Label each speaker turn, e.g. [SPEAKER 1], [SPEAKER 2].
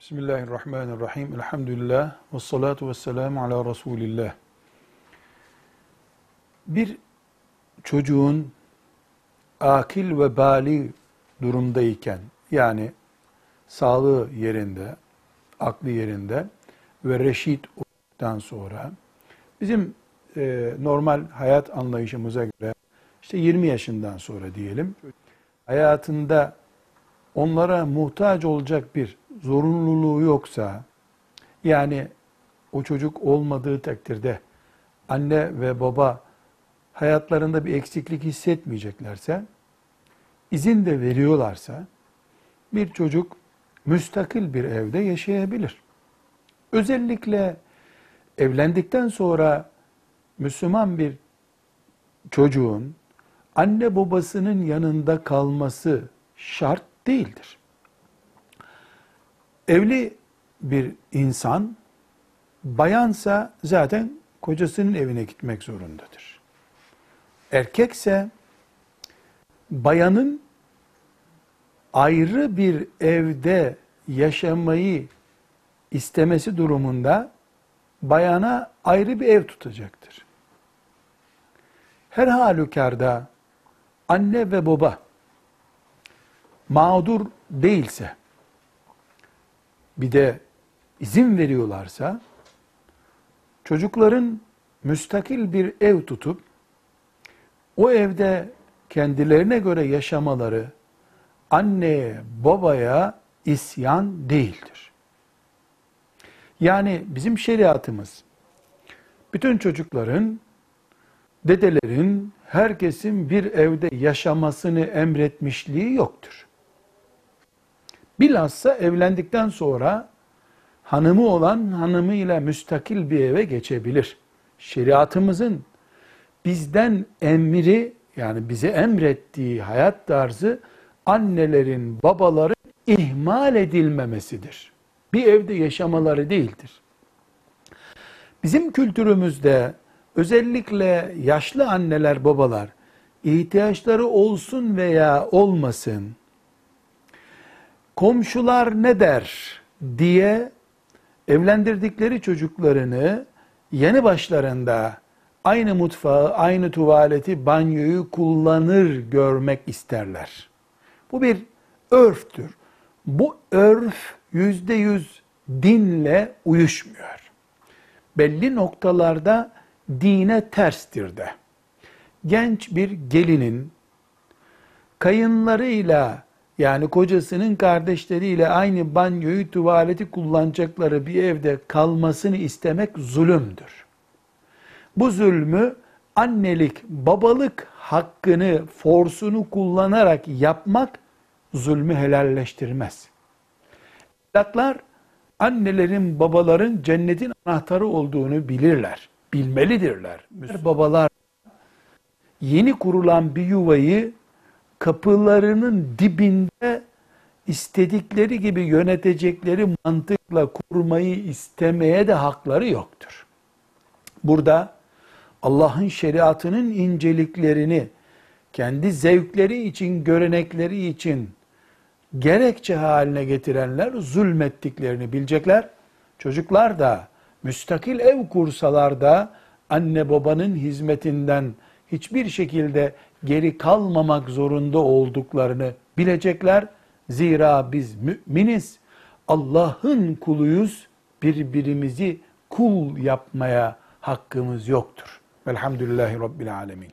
[SPEAKER 1] Bismillahirrahmanirrahim. Elhamdülillah. Ve salatu ve selamu ala Resulillah. Bir çocuğun akil ve bali durumdayken, yani sağlığı yerinde, aklı yerinde ve reşit olduktan sonra, bizim e, normal hayat anlayışımıza göre, işte 20 yaşından sonra diyelim, hayatında onlara muhtaç olacak bir zorunluluğu yoksa, yani o çocuk olmadığı takdirde anne ve baba hayatlarında bir eksiklik hissetmeyeceklerse, izin de veriyorlarsa, bir çocuk müstakil bir evde yaşayabilir. Özellikle evlendikten sonra Müslüman bir çocuğun anne babasının yanında kalması şart değildir. Evli bir insan bayansa zaten kocasının evine gitmek zorundadır. Erkekse bayanın ayrı bir evde yaşamayı istemesi durumunda bayana ayrı bir ev tutacaktır. Her halükarda anne ve baba mağdur değilse bir de izin veriyorlarsa çocukların müstakil bir ev tutup o evde kendilerine göre yaşamaları anneye, babaya isyan değildir. Yani bizim şeriatımız bütün çocukların, dedelerin, herkesin bir evde yaşamasını emretmişliği yoktur. Bilhassa evlendikten sonra hanımı olan hanımıyla müstakil bir eve geçebilir. Şeriatımızın bizden emri yani bize emrettiği hayat tarzı annelerin, babaların ihmal edilmemesidir. Bir evde yaşamaları değildir. Bizim kültürümüzde özellikle yaşlı anneler, babalar ihtiyaçları olsun veya olmasın komşular ne der diye evlendirdikleri çocuklarını yeni başlarında aynı mutfağı, aynı tuvaleti, banyoyu kullanır görmek isterler. Bu bir örftür. Bu örf yüzde yüz dinle uyuşmuyor. Belli noktalarda dine terstir de. Genç bir gelinin kayınlarıyla yani kocasının kardeşleriyle aynı banyoyu, tuvaleti kullanacakları bir evde kalmasını istemek zulümdür. Bu zulmü annelik, babalık hakkını, forsunu kullanarak yapmak zulmü helalleştirmez. Evlatlar annelerin, babaların cennetin anahtarı olduğunu bilirler. Bilmelidirler. Babalar yeni kurulan bir yuvayı kapılarının dibinde istedikleri gibi yönetecekleri mantıkla kurmayı istemeye de hakları yoktur. Burada Allah'ın şeriatının inceliklerini kendi zevkleri için, görenekleri için gerekçe haline getirenler zulmettiklerini bilecekler. Çocuklar da müstakil ev kursalar da anne babanın hizmetinden hiçbir şekilde geri kalmamak zorunda olduklarını bilecekler. Zira biz müminiz, Allah'ın kuluyuz, birbirimizi kul yapmaya hakkımız yoktur. Velhamdülillahi Rabbil Alemin.